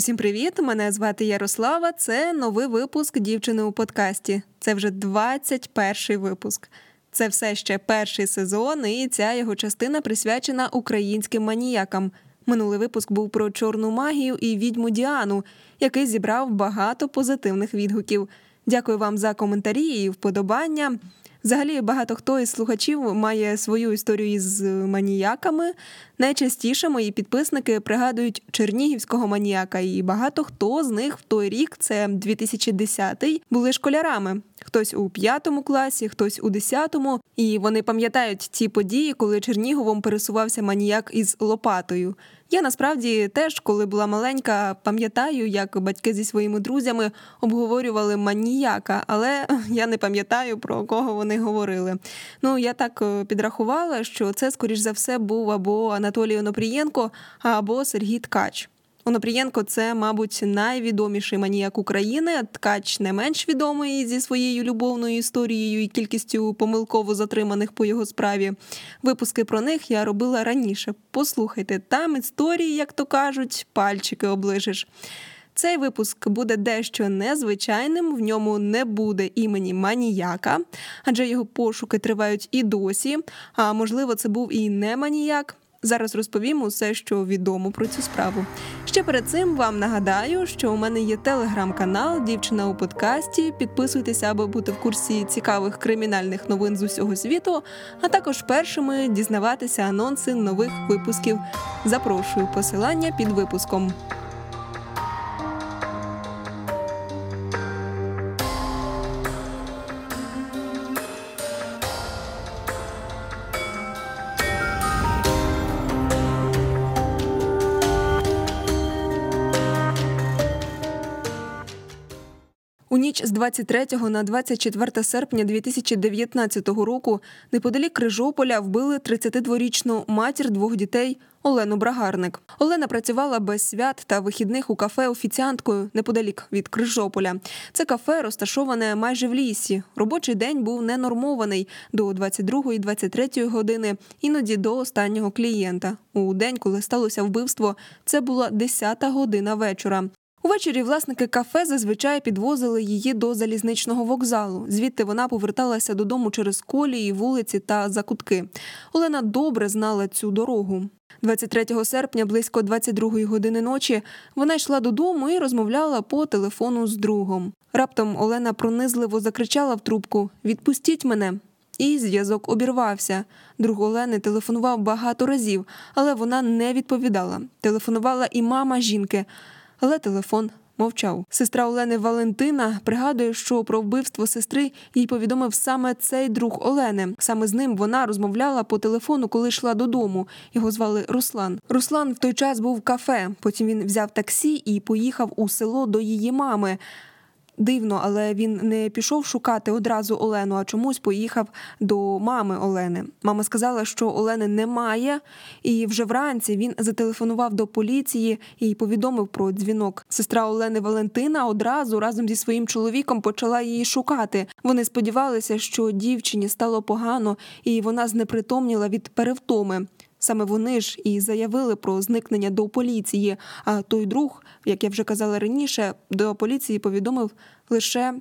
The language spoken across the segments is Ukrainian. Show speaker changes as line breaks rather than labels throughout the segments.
Усім привіт! Мене звати Ярослава. Це новий випуск дівчини у подкасті. Це вже 21 випуск. Це все ще перший сезон, і ця його частина присвячена українським маніякам. Минулий випуск був про чорну магію і відьму Діану, який зібрав багато позитивних відгуків. Дякую вам за коментарі і вподобання. Взагалі, багато хто із слухачів має свою історію із маніяками. Найчастіше мої підписники пригадують чернігівського маніяка, і багато хто з них в той рік, це 2010-й, були школярами. Хтось у п'ятому класі, хтось у десятому, і вони пам'ятають ці події, коли Черніговом пересувався маніяк із Лопатою. Я насправді теж, коли була маленька, пам'ятаю, як батьки зі своїми друзями обговорювали маніяка, але я не пам'ятаю про кого вони говорили. Ну я так е, підрахувала, що це, скоріш за все, був або Анатолій Онопрієнко, або Сергій Ткач. Онопрієнко це, мабуть, найвідоміший маніяк України. Ткач не менш відомий зі своєю любовною історією і кількістю помилково затриманих по його справі. Випуски про них я робила раніше. Послухайте, там історії, як то кажуть, пальчики оближиш. Цей випуск буде дещо незвичайним, в ньому не буде імені маніяка, адже його пошуки тривають і досі. А можливо, це був і не маніяк. Зараз розповім усе, що відомо про цю справу. Ще перед цим вам нагадаю, що у мене є телеграм-канал Дівчина у подкасті. Підписуйтеся, аби бути в курсі цікавих кримінальних новин з усього світу, а також першими дізнаватися анонси нових випусків. Запрошую посилання під випуском. Ніч з 23 на 24 серпня 2019 року неподалік Крижополя вбили 32-річну матір двох дітей Олену Брагарник. Олена працювала без свят та вихідних у кафе офіціанткою неподалік від Крижополя. Це кафе розташоване майже в лісі. Робочий день був ненормований до 22-23 години, іноді до останнього клієнта. У день, коли сталося вбивство, це була 10 година вечора. Увечері власники кафе зазвичай підвозили її до залізничного вокзалу. Звідти вона поверталася додому через колії, вулиці та закутки. Олена добре знала цю дорогу. 23 серпня, близько 22 години ночі, вона йшла додому і розмовляла по телефону з другом. Раптом Олена пронизливо закричала в трубку Відпустіть мене. І зв'язок обірвався. Друг Олени телефонував багато разів, але вона не відповідала. Телефонувала і мама жінки але телефон мовчав. Сестра Олени Валентина пригадує, що про вбивство сестри їй повідомив саме цей друг Олени. Саме з ним вона розмовляла по телефону, коли йшла додому. Його звали Руслан. Руслан в той час був в кафе. Потім він взяв таксі і поїхав у село до її мами. Дивно, але він не пішов шукати одразу Олену, а чомусь поїхав до мами Олени. Мама сказала, що Олени немає, і вже вранці він зателефонував до поліції і повідомив про дзвінок. Сестра Олени Валентина одразу разом зі своїм чоловіком почала її шукати. Вони сподівалися, що дівчині стало погано, і вона знепритомніла від перевтоми. Саме вони ж і заявили про зникнення до поліції. А той друг, як я вже казала раніше, до поліції повідомив лише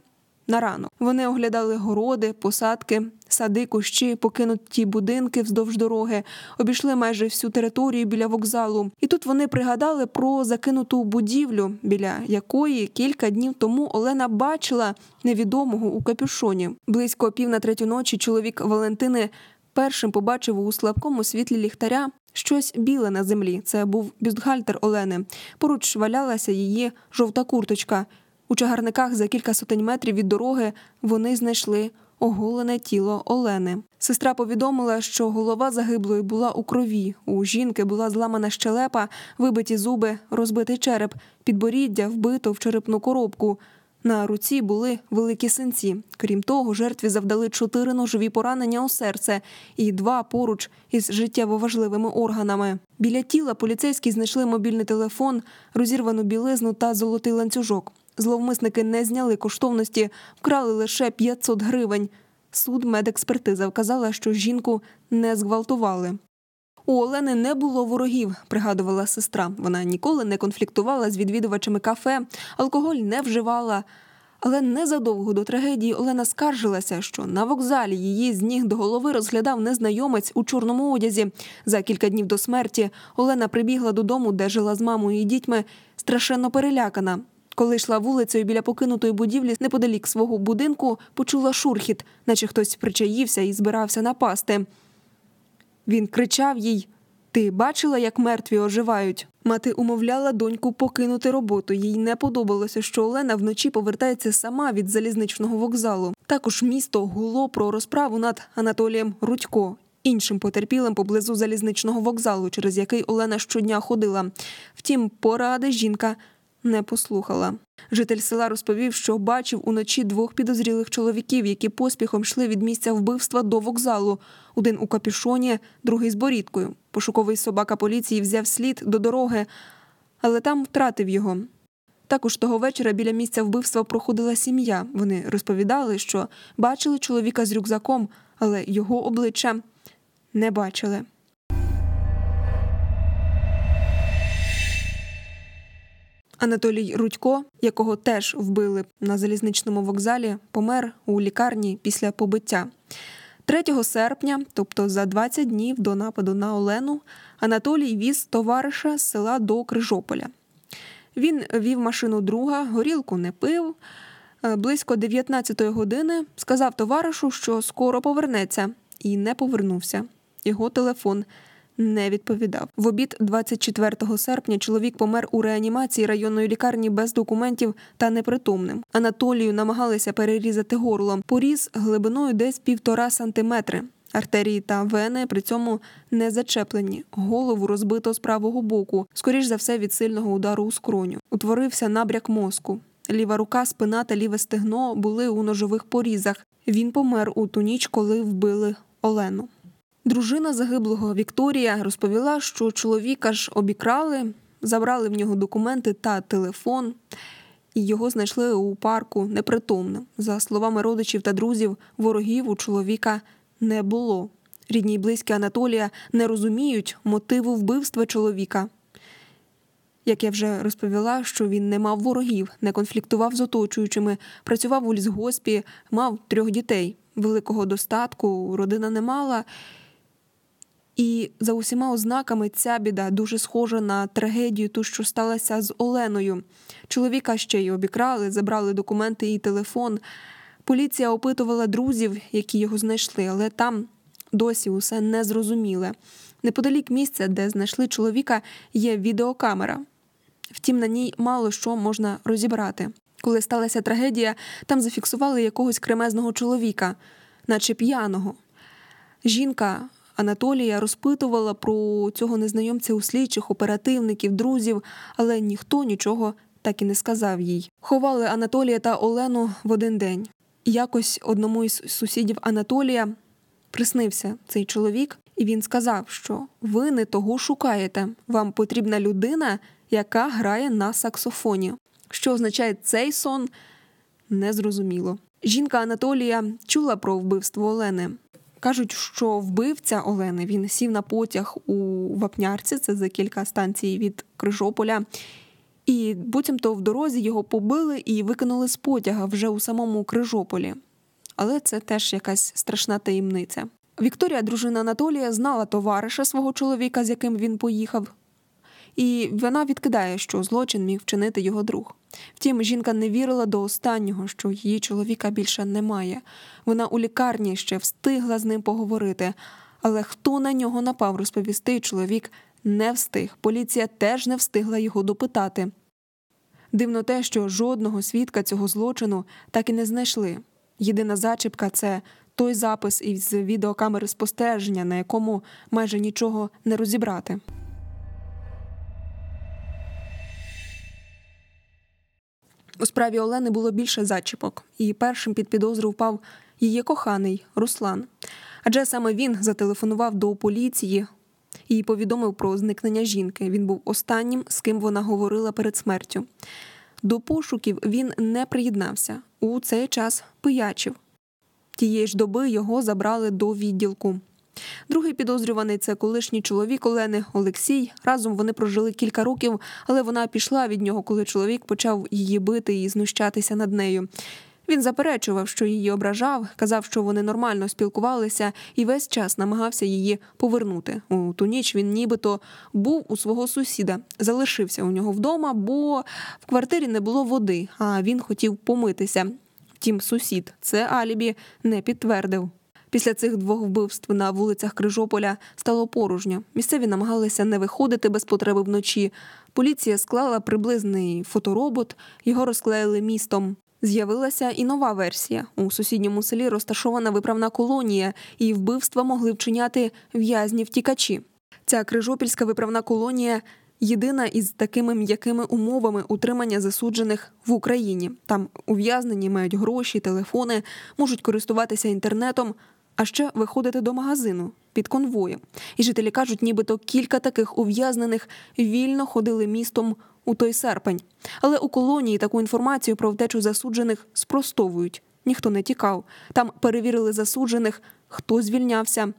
на ранок. Вони оглядали городи, посадки, сади, кущі, покинуті будинки вздовж дороги, обійшли майже всю територію біля вокзалу. І тут вони пригадали про закинуту будівлю, біля якої кілька днів тому Олена бачила невідомого у капюшоні. Близько пів на третю ночі чоловік Валентини першим побачив у слабкому світлі ліхтаря щось біле на землі. Це був бюстгальтер Олени. Поруч валялася її жовта курточка. У чагарниках за кілька сотень метрів від дороги вони знайшли оголене тіло Олени. Сестра повідомила, що голова загиблої була у крові. У жінки була зламана щелепа, вибиті зуби, розбитий череп, підборіддя вбито в черепну коробку. На руці були великі синці. Крім того, жертві завдали чотири ножові поранення у серце і два поруч із життєво важливими органами. Біля тіла поліцейські знайшли мобільний телефон, розірвану білизну та золотий ланцюжок. Зловмисники не зняли коштовності, вкрали лише 500 гривень. Суд медекспертиза вказала, що жінку не зґвалтували. У Олени не було ворогів, пригадувала сестра. Вона ніколи не конфліктувала з відвідувачами кафе, алкоголь не вживала. Але незадовго до трагедії Олена скаржилася, що на вокзалі її з ніг до голови розглядав незнайомець у чорному одязі. За кілька днів до смерті Олена прибігла додому, де жила з мамою і дітьми, страшенно перелякана. Коли йшла вулицею біля покинутої будівлі неподалік свого будинку, почула шурхіт, наче хтось причаївся і збирався напасти. Він кричав їй: Ти бачила, як мертві оживають? Мати умовляла доньку покинути роботу. Їй не подобалося, що Олена вночі повертається сама від залізничного вокзалу. Також місто гуло про розправу над Анатолієм Рудько, іншим потерпілим поблизу залізничного вокзалу, через який Олена щодня ходила. Втім, поради жінка не послухала. Житель села розповів, що бачив уночі двох підозрілих чоловіків, які поспіхом йшли від місця вбивства до вокзалу. Один у капюшоні, другий з борідкою. Пошуковий собака поліції взяв слід до дороги, але там втратив його. Також того вечора біля місця вбивства проходила сім'я. Вони розповідали, що бачили чоловіка з рюкзаком, але його обличчя не бачили. Анатолій Рудько, якого теж вбили на залізничному вокзалі, помер у лікарні після побиття. 3 серпня, тобто за 20 днів до нападу на Олену, Анатолій віз товариша з села до Крижополя. Він вів машину друга, горілку не пив. Е, Близько 19-ї години сказав товаришу, що скоро повернеться, і не повернувся. Його телефон не відповідав. В обід 24 серпня чоловік помер у реанімації районної лікарні без документів та непритомним. Анатолію намагалися перерізати горло. Поріз глибиною десь півтора сантиметри. Артерії та вени при цьому не зачеплені. Голову розбито з правого боку, скоріш за все від сильного удару у скроню. Утворився набряк мозку. Ліва рука, спина та ліве стегно були у ножових порізах. Він помер у ту ніч, коли вбили Олену. Дружина загиблого Вікторія розповіла, що чоловіка ж обікрали, забрали в нього документи та телефон, і його знайшли у парку непритомним. За словами родичів та друзів, ворогів у чоловіка не було. Рідні й близькі Анатолія не розуміють мотиву вбивства чоловіка. Як я вже розповіла, що він не мав ворогів, не конфліктував з оточуючими, працював у лісгоспі, мав трьох дітей. Великого достатку родина не мала. І за усіма ознаками ця біда дуже схожа на трагедію, ту, що сталася з Оленою. Чоловіка ще й обікрали, забрали документи і телефон. Поліція опитувала друзів, які його знайшли, але там досі усе незрозуміле. Неподалік місця, де знайшли чоловіка, є відеокамера. Втім, на ній мало що можна розібрати. Коли сталася трагедія, там зафіксували якогось кремезного чоловіка, наче п'яного. Жінка Анатолія розпитувала про цього незнайомця у слідчих, оперативників, друзів, але ніхто нічого так і не сказав їй. Ховали Анатолія та Олену в один день. Якось одному із сусідів Анатолія приснився цей чоловік, і він сказав, що ви не того шукаєте. Вам потрібна людина, яка грає на саксофоні. Що означає цей сон, незрозуміло. Жінка Анатолія чула про вбивство Олени. Кажуть, що вбивця Олени він сів на потяг у Вапнярці, це за кілька станцій від Крижополя. І буцімто в дорозі його побили і викинули з потяга вже у самому Крижополі. Але це теж якась страшна таємниця. Вікторія, дружина Анатолія, знала товариша свого чоловіка, з яким він поїхав, і вона відкидає, що злочин міг вчинити його друг. Втім, жінка не вірила до останнього, що її чоловіка більше немає. Вона у лікарні ще встигла з ним поговорити. Але хто на нього напав розповісти, чоловік не встиг. Поліція теж не встигла його допитати. Дивно те, що жодного свідка цього злочину так і не знайшли. Єдина зачіпка це той запис із відеокамери спостереження, на якому майже нічого не розібрати. У справі Олени було більше зачіпок, і першим під підозру впав її коханий Руслан. Адже саме він зателефонував до поліції і повідомив про зникнення жінки. Він був останнім, з ким вона говорила перед смертю. До пошуків він не приєднався. У цей час пиячив. Тієї ж доби його забрали до відділку. Другий підозрюваний це колишній чоловік Олени Олексій. Разом вони прожили кілька років, але вона пішла від нього, коли чоловік почав її бити і знущатися над нею. Він заперечував, що її ображав, казав, що вони нормально спілкувалися, і весь час намагався її повернути. У ту ніч він нібито був у свого сусіда, залишився у нього вдома, бо в квартирі не було води, а він хотів помитися. Втім, сусід це алібі не підтвердив. Після цих двох вбивств на вулицях Крижополя стало порожньо. Місцеві намагалися не виходити без потреби вночі. Поліція склала приблизний фоторобот, його розклеїли містом. З'явилася і нова версія. У сусідньому селі розташована виправна колонія, і вбивства могли вчиняти в'язні втікачі. Ця крижопільська виправна колонія єдина із такими м'якими умовами утримання засуджених в Україні. Там ув'язнені мають гроші, телефони, можуть користуватися інтернетом, а ще виходити до магазину під конвоєм. І жителі кажуть, нібито кілька таких ув'язнених вільно ходили містом у той серпень. Але у колонії таку інформацію про втечу засуджених спростовують. Ніхто не тікав. Там перевірили засуджених, хто звільнявся.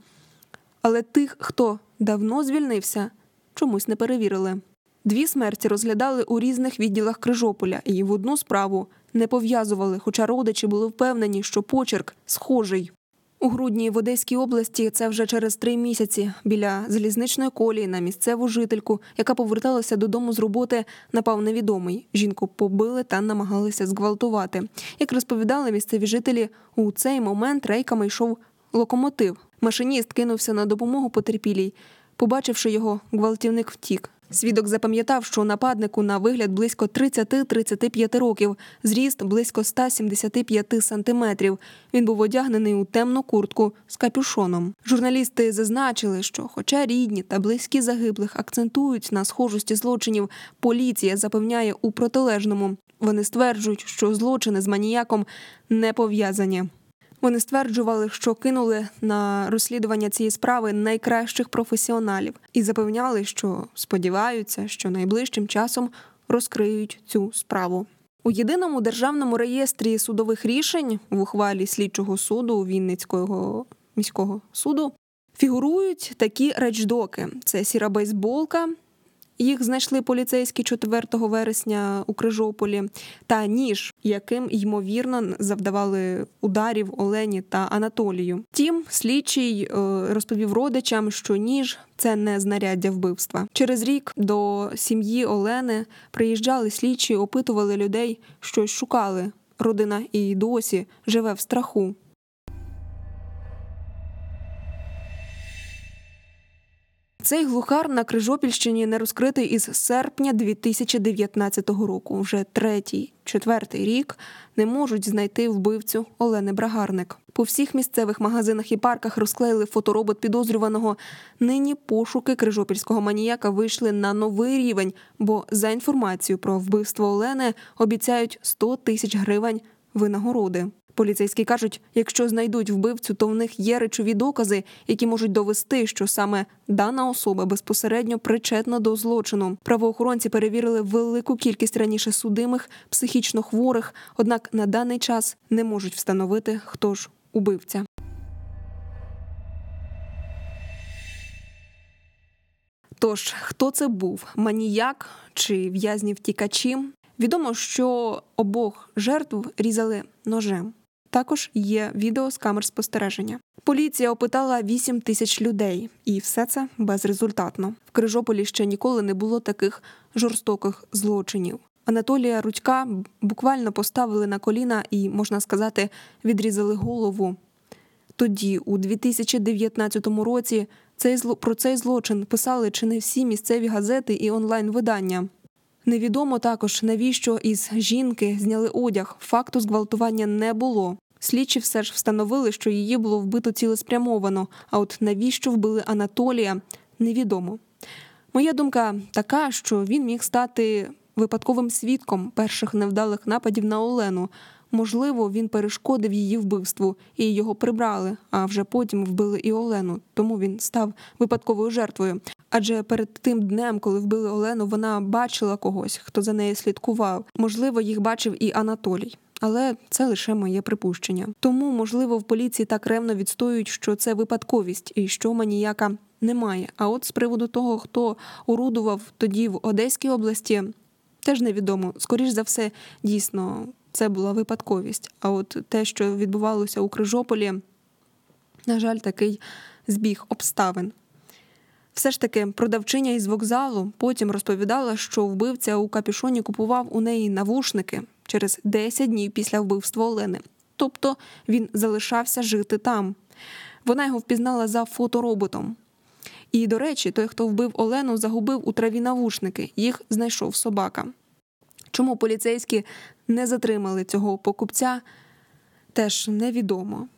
Але тих, хто давно звільнився, чомусь не перевірили. Дві смерті розглядали у різних відділах Крижополя і в одну справу не пов'язували, хоча родичі були впевнені, що почерк схожий. У грудні в Одеській області це вже через три місяці біля залізничної колії на місцеву жительку, яка поверталася додому з роботи, напав невідомий. Жінку побили та намагалися зґвалтувати. Як розповідали місцеві жителі, у цей момент рейками йшов локомотив. Машиніст кинувся на допомогу потерпілій. Побачивши його, гвалтівник втік. Свідок запам'ятав, що нападнику на вигляд близько 30-35 років, зріст близько 175 сантиметрів. Він був одягнений у темну куртку з капюшоном. Журналісти зазначили, що, хоча рідні та близькі загиблих акцентують на схожості злочинів, поліція запевняє у протилежному. Вони стверджують, що злочини з маніяком не пов'язані. Вони стверджували, що кинули на розслідування цієї справи найкращих професіоналів і запевняли, що сподіваються, що найближчим часом розкриють цю справу. У єдиному державному реєстрі судових рішень в ухвалі слідчого суду Вінницького міського суду фігурують такі речдоки: це сіра бейсболка, їх знайшли поліцейські 4 вересня у Крижополі, та ніж, яким ймовірно завдавали ударів Олені та Анатолію. Тім слідчий е, розповів родичам, що ніж це не знаряддя вбивства. Через рік до сім'ї Олени приїжджали слідчі, опитували людей, щось шукали. Родина і досі живе в страху. Цей глухар на Крижопільщині не розкритий із серпня 2019 року. Вже третій, четвертий рік не можуть знайти вбивцю Олени Брагарник. По всіх місцевих магазинах і парках розклеїли фоторобот підозрюваного. Нині пошуки крижопільського маніяка вийшли на новий рівень, бо за інформацією про вбивство Олени обіцяють 100 тисяч гривень винагороди. Поліцейські кажуть, якщо знайдуть вбивцю, то в них є речові докази, які можуть довести, що саме дана особа безпосередньо причетна до злочину. Правоохоронці перевірили велику кількість раніше судимих, психічно хворих, однак на даний час не можуть встановити, хто ж убивця. Тож, хто це був маніяк чи в'язні втікачі? Відомо, що обох жертв різали ножем. Також є відео з камер спостереження. Поліція опитала 8 тисяч людей, і все це безрезультатно. В Крижополі ще ніколи не було таких жорстоких злочинів. Анатолія Рудька буквально поставили на коліна і, можна сказати, відрізали голову. Тоді, у 2019 році, цей зло про цей злочин писали чи не всі місцеві газети і онлайн-видання. Невідомо також, навіщо із жінки зняли одяг. Факту зґвалтування не було. Слідчі все ж встановили, що її було вбито цілеспрямовано. А от навіщо вбили Анатолія, невідомо. Моя думка така, що він міг стати випадковим свідком перших невдалих нападів на Олену. Можливо, він перешкодив її вбивству і його прибрали, а вже потім вбили і Олену, тому він став випадковою жертвою. Адже перед тим днем, коли вбили Олену, вона бачила когось, хто за нею слідкував. Можливо, їх бачив і Анатолій. Але це лише моє припущення. Тому, можливо, в поліції так ревно відстоюють, що це випадковість і що маніяка немає. А от з приводу того, хто орудував тоді в Одеській області, теж невідомо. Скоріш за все, дійсно, це була випадковість. А от те, що відбувалося у Крижополі, на жаль, такий збіг обставин. Все ж таки, продавчиня із вокзалу потім розповідала, що вбивця у капюшоні купував у неї навушники через 10 днів після вбивства Олени. Тобто він залишався жити там. Вона його впізнала за фотороботом. І, до речі, той, хто вбив Олену, загубив у траві навушники. Їх знайшов собака. Чому поліцейські не затримали цього покупця, теж невідомо.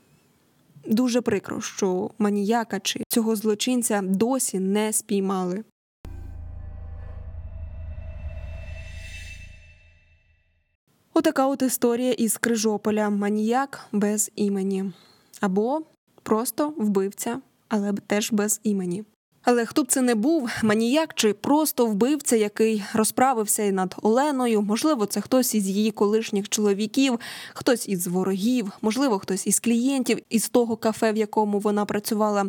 Дуже прикро, що маніяка чи цього злочинця досі не спіймали. Отака от історія із Крижополя маніяк без імені. Або просто вбивця, але теж без імені. Але хто б це не був, маніяк чи просто вбивця, який розправився і над Оленою, можливо, це хтось із її колишніх чоловіків, хтось із ворогів, можливо, хтось із клієнтів із того кафе, в якому вона працювала.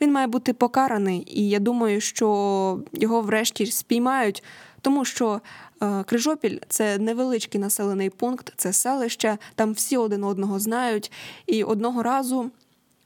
Він має бути покараний, і я думаю, що його врешті спіймають, тому що. Е, Крижопіль це невеличкий населений пункт, це селище. Там всі один одного знають, і одного разу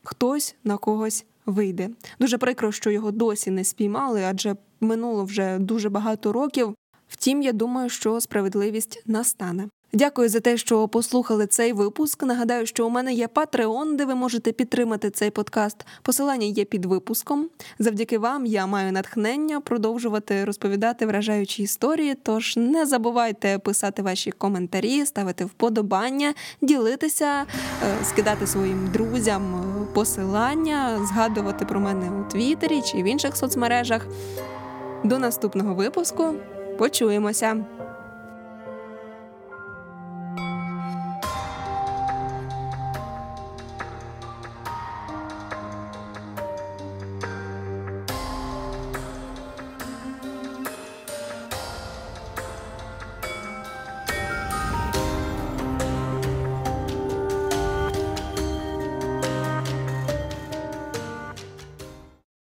хтось на когось вийде. Дуже прикро, що його досі не спіймали, адже минуло вже дуже багато років. Втім, я думаю, що справедливість настане. Дякую за те, що послухали цей випуск. Нагадаю, що у мене є Patreon, де ви можете підтримати цей подкаст. Посилання є під випуском. Завдяки вам я маю натхнення продовжувати розповідати вражаючі історії. Тож не забувайте писати ваші коментарі, ставити вподобання, ділитися, е, скидати своїм друзям е, посилання, згадувати про мене у Твіттері чи в інших соцмережах. До наступного випуску почуємося.